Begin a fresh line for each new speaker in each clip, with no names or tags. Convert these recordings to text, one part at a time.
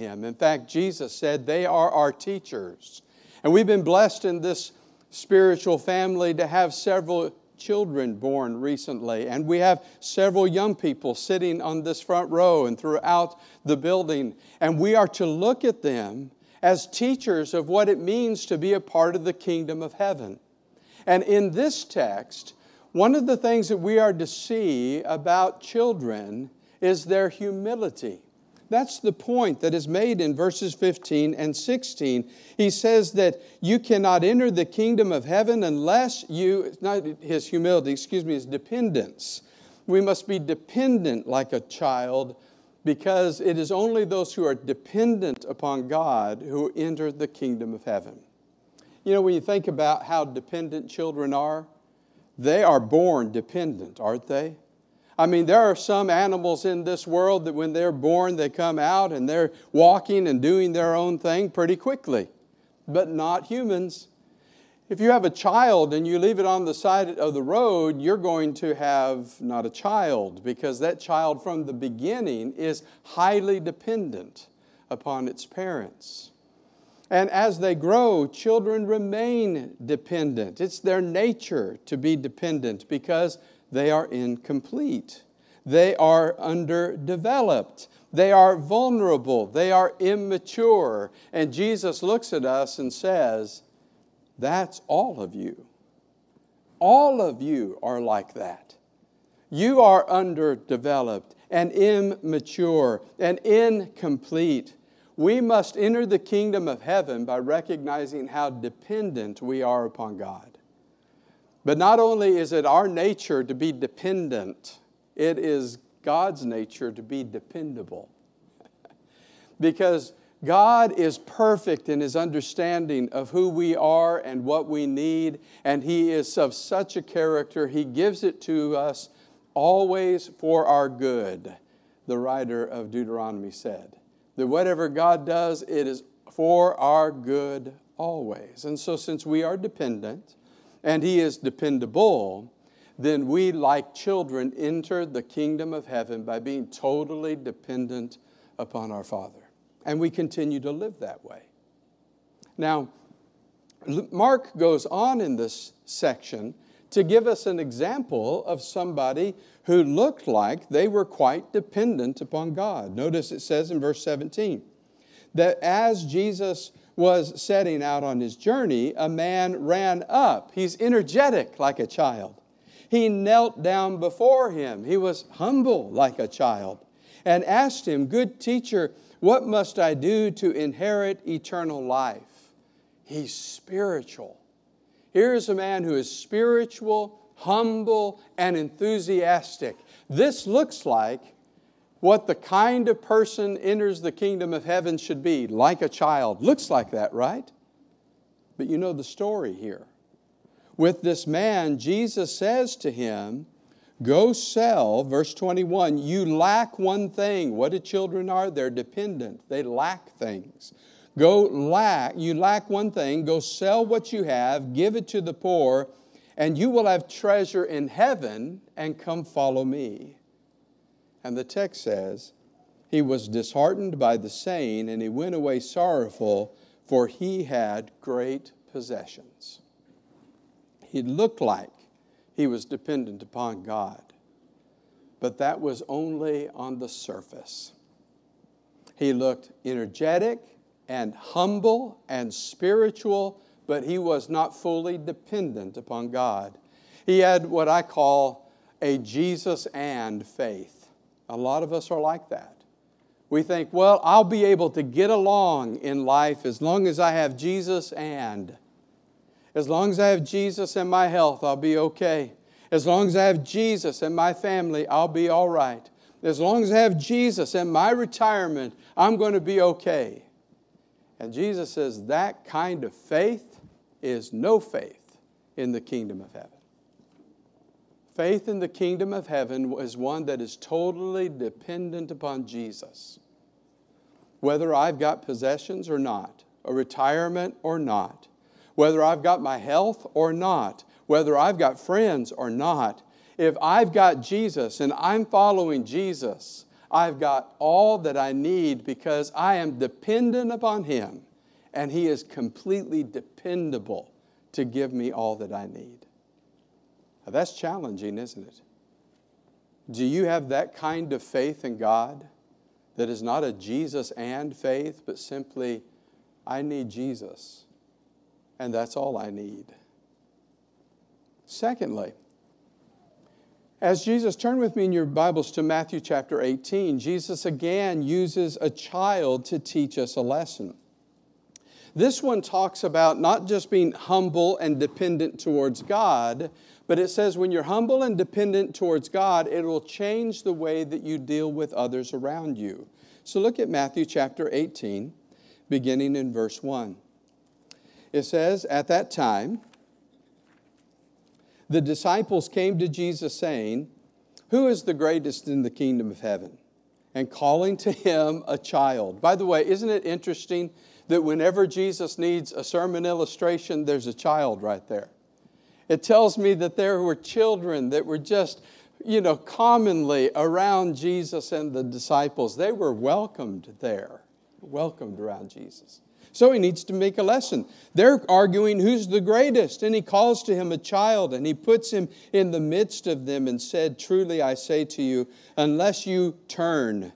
Him. In fact, Jesus said they are our teachers. And we've been blessed in this spiritual family to have several children born recently, and we have several young people sitting on this front row and throughout the building, and we are to look at them as teachers of what it means to be a part of the kingdom of heaven. And in this text, one of the things that we are to see about children is their humility. That's the point that is made in verses 15 and 16. He says that you cannot enter the kingdom of heaven unless you, not his humility, excuse me, his dependence. We must be dependent like a child because it is only those who are dependent upon God who enter the kingdom of heaven. You know, when you think about how dependent children are, they are born dependent, aren't they? I mean, there are some animals in this world that when they're born, they come out and they're walking and doing their own thing pretty quickly, but not humans. If you have a child and you leave it on the side of the road, you're going to have not a child because that child from the beginning is highly dependent upon its parents. And as they grow, children remain dependent. It's their nature to be dependent because they are incomplete. They are underdeveloped. They are vulnerable. They are immature. And Jesus looks at us and says, That's all of you. All of you are like that. You are underdeveloped and immature and incomplete. We must enter the kingdom of heaven by recognizing how dependent we are upon God. But not only is it our nature to be dependent, it is God's nature to be dependable. because God is perfect in His understanding of who we are and what we need, and He is of such a character, He gives it to us always for our good, the writer of Deuteronomy said. That whatever God does, it is for our good always. And so, since we are dependent, and He is dependable, then we, like children, enter the kingdom of heaven by being totally dependent upon our Father. And we continue to live that way. Now, Mark goes on in this section to give us an example of somebody who looked like they were quite dependent upon God. Notice it says in verse 17 that as Jesus was setting out on his journey, a man ran up. He's energetic like a child. He knelt down before him. He was humble like a child and asked him, Good teacher, what must I do to inherit eternal life? He's spiritual. Here's a man who is spiritual, humble, and enthusiastic. This looks like what the kind of person enters the kingdom of heaven should be, like a child. Looks like that, right? But you know the story here. With this man, Jesus says to him, Go sell, verse 21, you lack one thing. What do children are? They're dependent, they lack things. Go lack, you lack one thing, go sell what you have, give it to the poor, and you will have treasure in heaven, and come follow me. And the text says, He was disheartened by the saying, and he went away sorrowful, for he had great possessions. He looked like he was dependent upon God, but that was only on the surface. He looked energetic and humble and spiritual, but he was not fully dependent upon God. He had what I call a Jesus and faith. A lot of us are like that. We think, well, I'll be able to get along in life as long as I have Jesus and. As long as I have Jesus and my health, I'll be okay. As long as I have Jesus and my family, I'll be all right. As long as I have Jesus and my retirement, I'm going to be okay. And Jesus says that kind of faith is no faith in the kingdom of heaven. Faith in the kingdom of heaven is one that is totally dependent upon Jesus. Whether I've got possessions or not, a retirement or not, whether I've got my health or not, whether I've got friends or not, if I've got Jesus and I'm following Jesus, I've got all that I need because I am dependent upon Him, and He is completely dependable to give me all that I need. Now, that's challenging, isn't it? Do you have that kind of faith in God that is not a Jesus and faith, but simply, I need Jesus, and that's all I need? Secondly, as Jesus, turn with me in your Bibles to Matthew chapter 18, Jesus again uses a child to teach us a lesson. This one talks about not just being humble and dependent towards God, but it says when you're humble and dependent towards God, it will change the way that you deal with others around you. So look at Matthew chapter 18, beginning in verse 1. It says, At that time, the disciples came to Jesus saying, Who is the greatest in the kingdom of heaven? And calling to him a child. By the way, isn't it interesting that whenever Jesus needs a sermon illustration, there's a child right there? It tells me that there were children that were just, you know, commonly around Jesus and the disciples. They were welcomed there, welcomed around Jesus. So he needs to make a lesson. They're arguing who's the greatest, and he calls to him a child, and he puts him in the midst of them and said, Truly I say to you, unless you turn,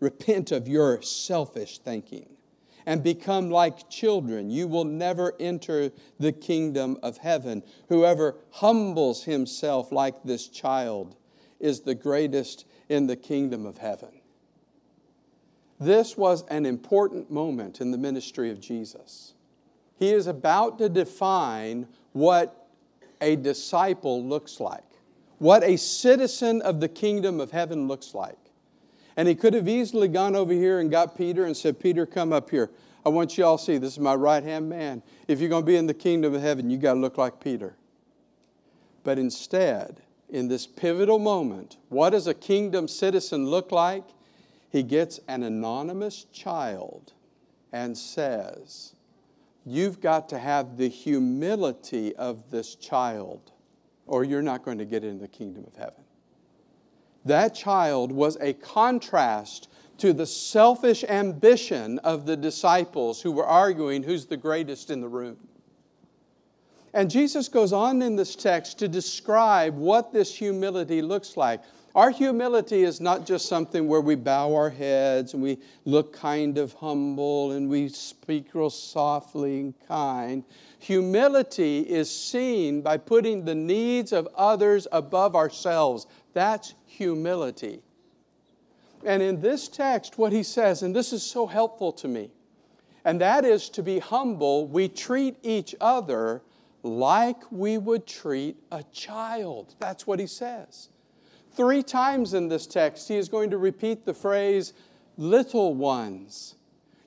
repent of your selfish thinking, and become like children, you will never enter the kingdom of heaven. Whoever humbles himself like this child is the greatest in the kingdom of heaven. This was an important moment in the ministry of Jesus. He is about to define what a disciple looks like, what a citizen of the kingdom of heaven looks like. And he could have easily gone over here and got Peter and said, Peter, come up here. I want you all to see this is my right hand man. If you're going to be in the kingdom of heaven, you got to look like Peter. But instead, in this pivotal moment, what does a kingdom citizen look like? he gets an anonymous child and says, You've got to have the humility of this child, or you're not going to get into the kingdom of heaven. That child was a contrast to the selfish ambition of the disciples who were arguing who's the greatest in the room. And Jesus goes on in this text to describe what this humility looks like. Our humility is not just something where we bow our heads and we look kind of humble and we speak real softly and kind. Humility is seen by putting the needs of others above ourselves. That's humility. And in this text, what he says, and this is so helpful to me, and that is to be humble, we treat each other like we would treat a child. That's what he says. Three times in this text, he is going to repeat the phrase, little ones.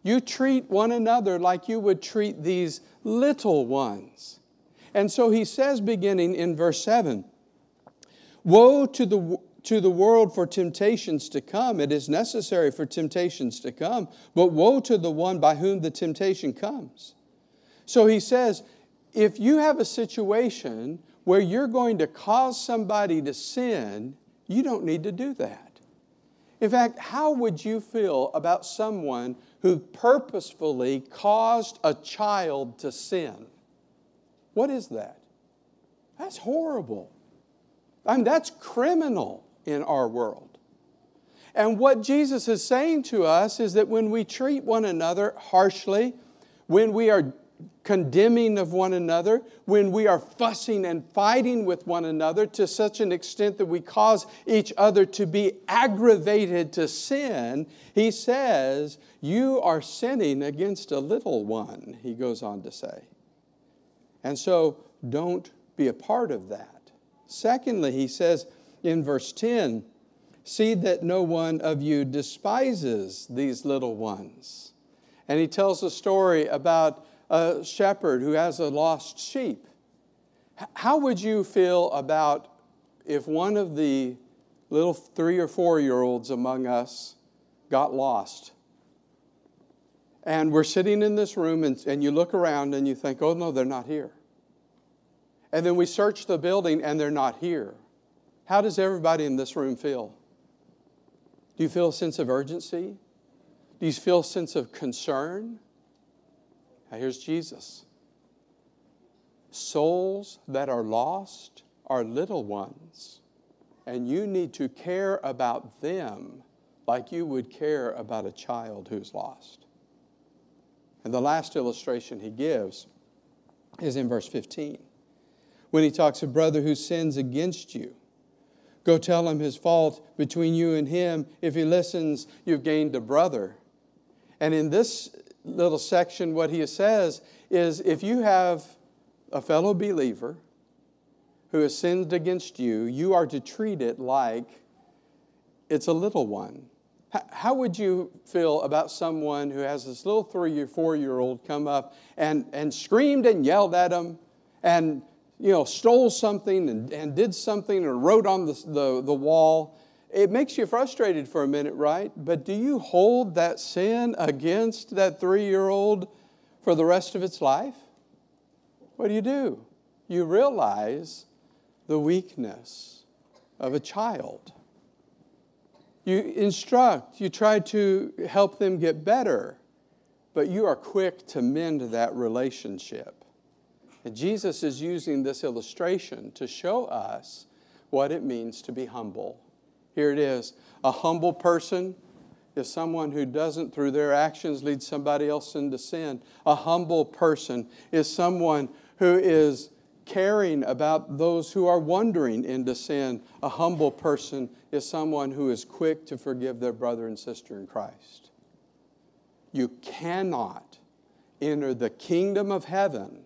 You treat one another like you would treat these little ones. And so he says, beginning in verse 7 Woe to the, to the world for temptations to come. It is necessary for temptations to come, but woe to the one by whom the temptation comes. So he says, if you have a situation where you're going to cause somebody to sin, you don't need to do that. In fact, how would you feel about someone who purposefully caused a child to sin? What is that? That's horrible. I mean, that's criminal in our world. And what Jesus is saying to us is that when we treat one another harshly, when we are condemning of one another, when we are fussing and fighting with one another to such an extent that we cause each other to be aggravated to sin, he says, You are sinning against a little one, he goes on to say. And so don't be a part of that. Secondly, he says in verse 10, See that no one of you despises these little ones. And he tells a story about a shepherd who has a lost sheep. How would you feel about if one of the little three or four year olds among us got lost? And we're sitting in this room, and, and you look around and you think, oh no, they're not here. And then we search the building and they're not here. How does everybody in this room feel? Do you feel a sense of urgency? Do you feel a sense of concern? Now, here's Jesus. Souls that are lost are little ones, and you need to care about them like you would care about a child who's lost. And the last illustration he gives is in verse 15 when he talks a brother who sins against you. Go tell him his fault between you and him. If he listens, you've gained a brother. And in this little section, what he says is if you have a fellow believer who has sinned against you, you are to treat it like it's a little one. How would you feel about someone who has this little three or four year old come up and, and screamed and yelled at them and you know, stole something and, and did something or wrote on the, the, the wall? It makes you frustrated for a minute, right? But do you hold that sin against that three year old for the rest of its life? What do you do? You realize the weakness of a child. You instruct, you try to help them get better, but you are quick to mend that relationship. And Jesus is using this illustration to show us what it means to be humble. Here it is a humble person is someone who doesn't, through their actions, lead somebody else into sin. A humble person is someone who is caring about those who are wandering into sin. A humble person is someone who is quick to forgive their brother and sister in Christ. You cannot enter the kingdom of heaven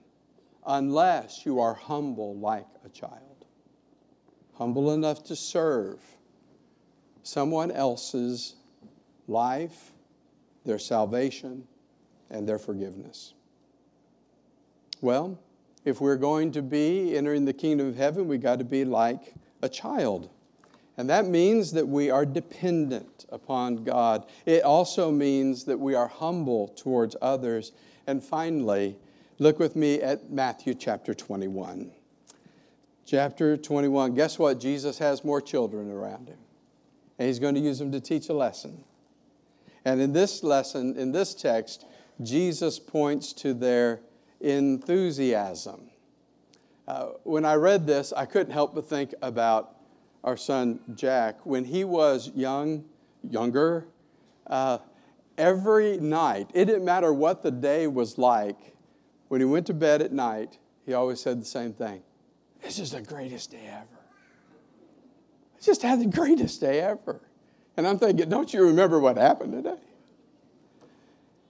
unless you are humble like a child, humble enough to serve someone else's life, their salvation, and their forgiveness. Well, if we're going to be entering the kingdom of heaven, we've got to be like a child. And that means that we are dependent upon God. It also means that we are humble towards others. And finally, look with me at Matthew chapter 21. Chapter 21. Guess what? Jesus has more children around him. And he's going to use them to teach a lesson. And in this lesson, in this text, Jesus points to their enthusiasm. Uh, when I read this, I couldn't help but think about our son Jack. When he was young, younger, uh, every night, it didn't matter what the day was like, when he went to bed at night, he always said the same thing This is the greatest day ever. I just had the greatest day ever. And I'm thinking, don't you remember what happened today?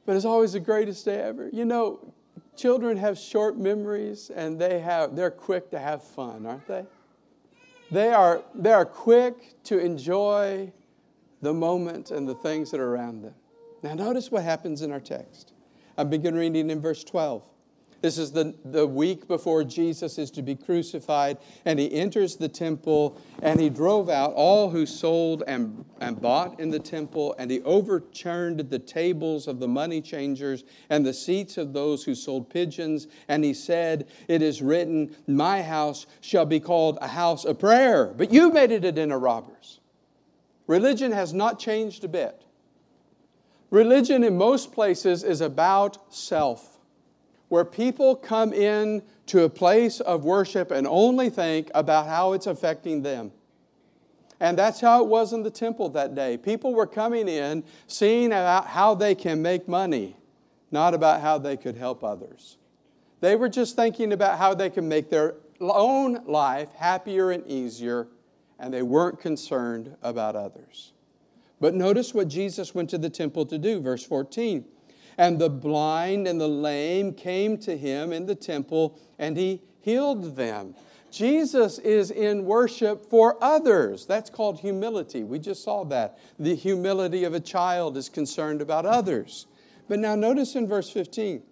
But it's always the greatest day ever. You know, children have short memories and they have, they're quick to have fun, aren't they? They are, they are quick to enjoy the moment and the things that are around them. Now, notice what happens in our text. I begin reading in verse 12. This is the, the week before Jesus is to be crucified, and he enters the temple and he drove out all who sold and, and bought in the temple, and he overturned the tables of the money changers and the seats of those who sold pigeons. And he said, It is written, My house shall be called a house of prayer, but you made it a den of robbers. Religion has not changed a bit. Religion in most places is about self where people come in to a place of worship and only think about how it's affecting them. And that's how it was in the temple that day. People were coming in seeing about how they can make money, not about how they could help others. They were just thinking about how they can make their own life happier and easier, and they weren't concerned about others. But notice what Jesus went to the temple to do, verse 14. And the blind and the lame came to him in the temple, and he healed them. Jesus is in worship for others. That's called humility. We just saw that. The humility of a child is concerned about others. But now notice in verse 15.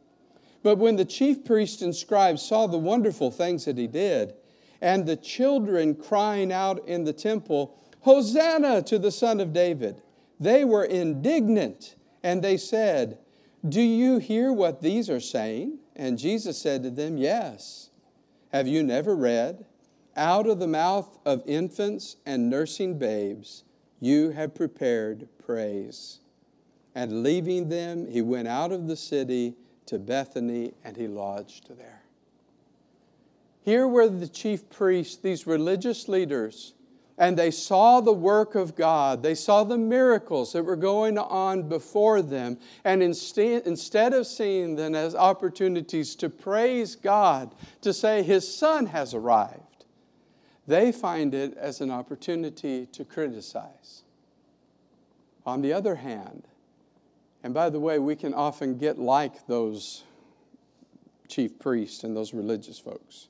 But when the chief priests and scribes saw the wonderful things that he did, and the children crying out in the temple, Hosanna to the Son of David, they were indignant, and they said, do you hear what these are saying? And Jesus said to them, Yes. Have you never read? Out of the mouth of infants and nursing babes, you have prepared praise. And leaving them, he went out of the city to Bethany and he lodged there. Here were the chief priests, these religious leaders, and they saw the work of God. They saw the miracles that were going on before them. And instead, of seeing them as opportunities to praise God, to say, His Son has arrived, they find it as an opportunity to criticize. On the other hand, and by the way, we can often get like those chief priests and those religious folks.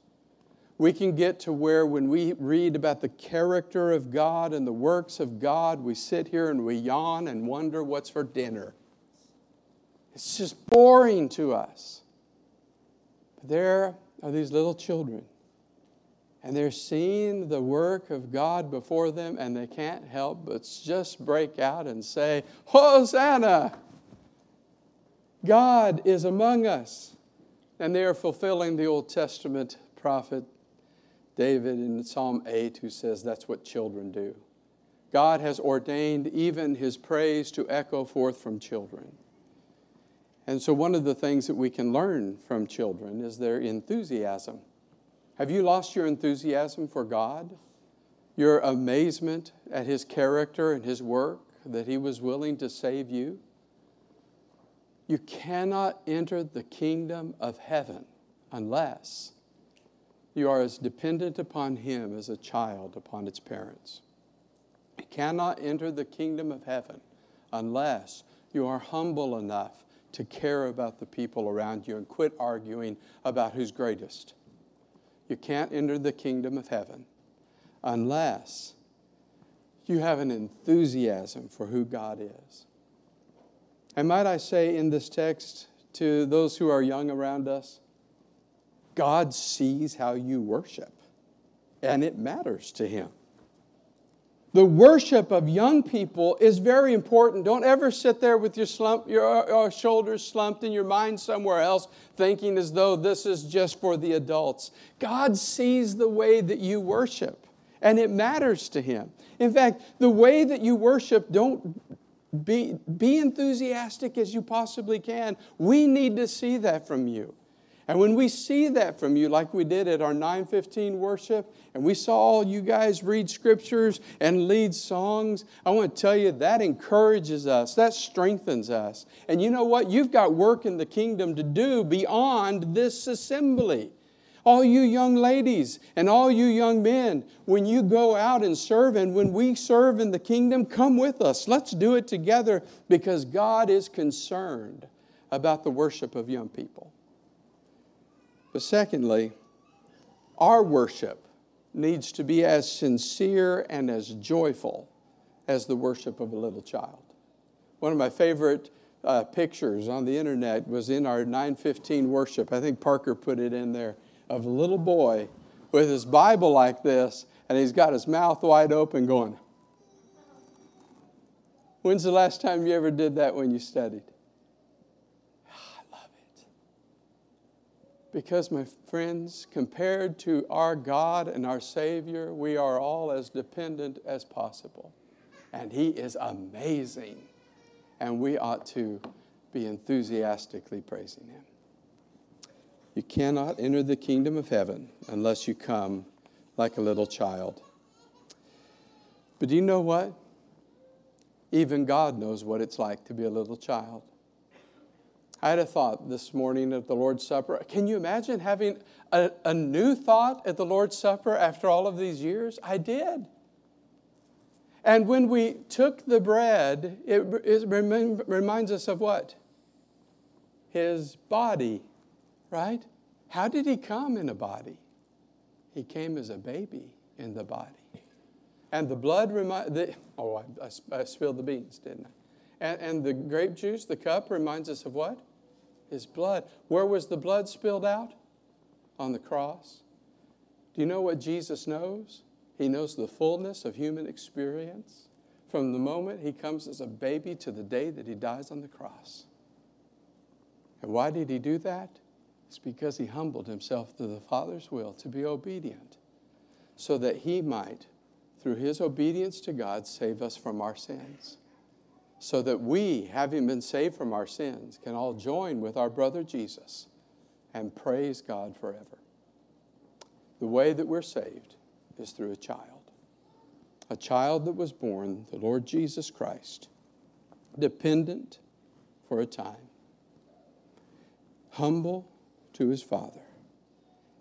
We can get to where when we read about the character of God and the works of God, we sit here and we yawn and wonder what's for dinner. It's just boring to us. But there are these little children and they're seeing the work of God before them, and they can't help but just break out and say, Hosanna! God is among us. And they are fulfilling the Old Testament prophet David in Psalm 8, who says that's what children do. God has ordained even his praise to echo forth from children. And so, one of the things that we can learn from children is their enthusiasm. Have you lost your enthusiasm for God? Your amazement at His character and His work, that He was willing to save you? You cannot enter the kingdom of heaven unless you are as dependent upon Him as a child upon its parents. You cannot enter the kingdom of heaven unless you are humble enough to care about the people around you and quit arguing about who's greatest. You can't enter the kingdom of heaven unless you have an enthusiasm for who God is. And might I say in this text to those who are young around us, God sees how you worship, and it matters to Him. The worship of young people is very important. Don't ever sit there with your, slump, your, your shoulders slumped and your mind somewhere else, thinking as though this is just for the adults. God sees the way that you worship, and it matters to Him. In fact, the way that you worship, don't be, be enthusiastic as you possibly can. We need to see that from you. And when we see that from you, like we did at our 915 worship, and we saw all you guys read scriptures and lead songs, I want to tell you that encourages us, that strengthens us. And you know what? You've got work in the kingdom to do beyond this assembly. All you young ladies and all you young men, when you go out and serve, and when we serve in the kingdom, come with us. Let's do it together because God is concerned about the worship of young people. But secondly, our worship needs to be as sincere and as joyful as the worship of a little child. One of my favorite uh, pictures on the internet was in our 915 worship. I think Parker put it in there of a little boy with his Bible like this, and he's got his mouth wide open going. When's the last time you ever did that when you studied? Because, my friends, compared to our God and our Savior, we are all as dependent as possible. And He is amazing. And we ought to be enthusiastically praising Him. You cannot enter the kingdom of heaven unless you come like a little child. But do you know what? Even God knows what it's like to be a little child. I had a thought this morning at the Lord's Supper. Can you imagine having a, a new thought at the Lord's Supper after all of these years? I did. And when we took the bread, it, it reminds us of what? His body, right? How did he come in a body? He came as a baby in the body. And the blood remind the, oh, I, I, I, spilled the beans, didn't I? And, and the grape juice, the cup, reminds us of what? His blood. Where was the blood spilled out? On the cross. Do you know what Jesus knows? He knows the fullness of human experience from the moment he comes as a baby to the day that he dies on the cross. And why did he do that? It's because he humbled himself to the Father's will to be obedient so that he might through his obedience to God, save us from our sins. So that we, having been saved from our sins, can all join with our brother Jesus and praise God forever. The way that we're saved is through a child. A child that was born, the Lord Jesus Christ, dependent for a time, humble to his Father,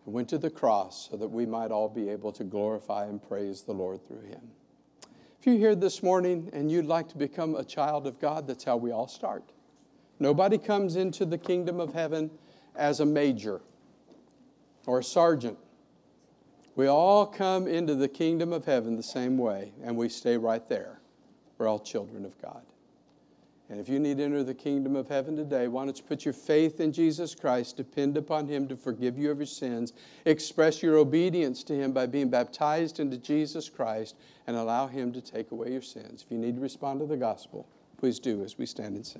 and went to the cross so that we might all be able to glorify and praise the Lord through him. If you're here this morning and you'd like to become a child of God, that's how we all start. Nobody comes into the kingdom of heaven as a major or a sergeant we all come into the kingdom of heaven the same way, and we stay right there. We're all children of God. And if you need to enter the kingdom of heaven today, why don't you put your faith in Jesus Christ, depend upon Him to forgive you of your sins, express your obedience to Him by being baptized into Jesus Christ, and allow Him to take away your sins. If you need to respond to the gospel, please do as we stand and sing.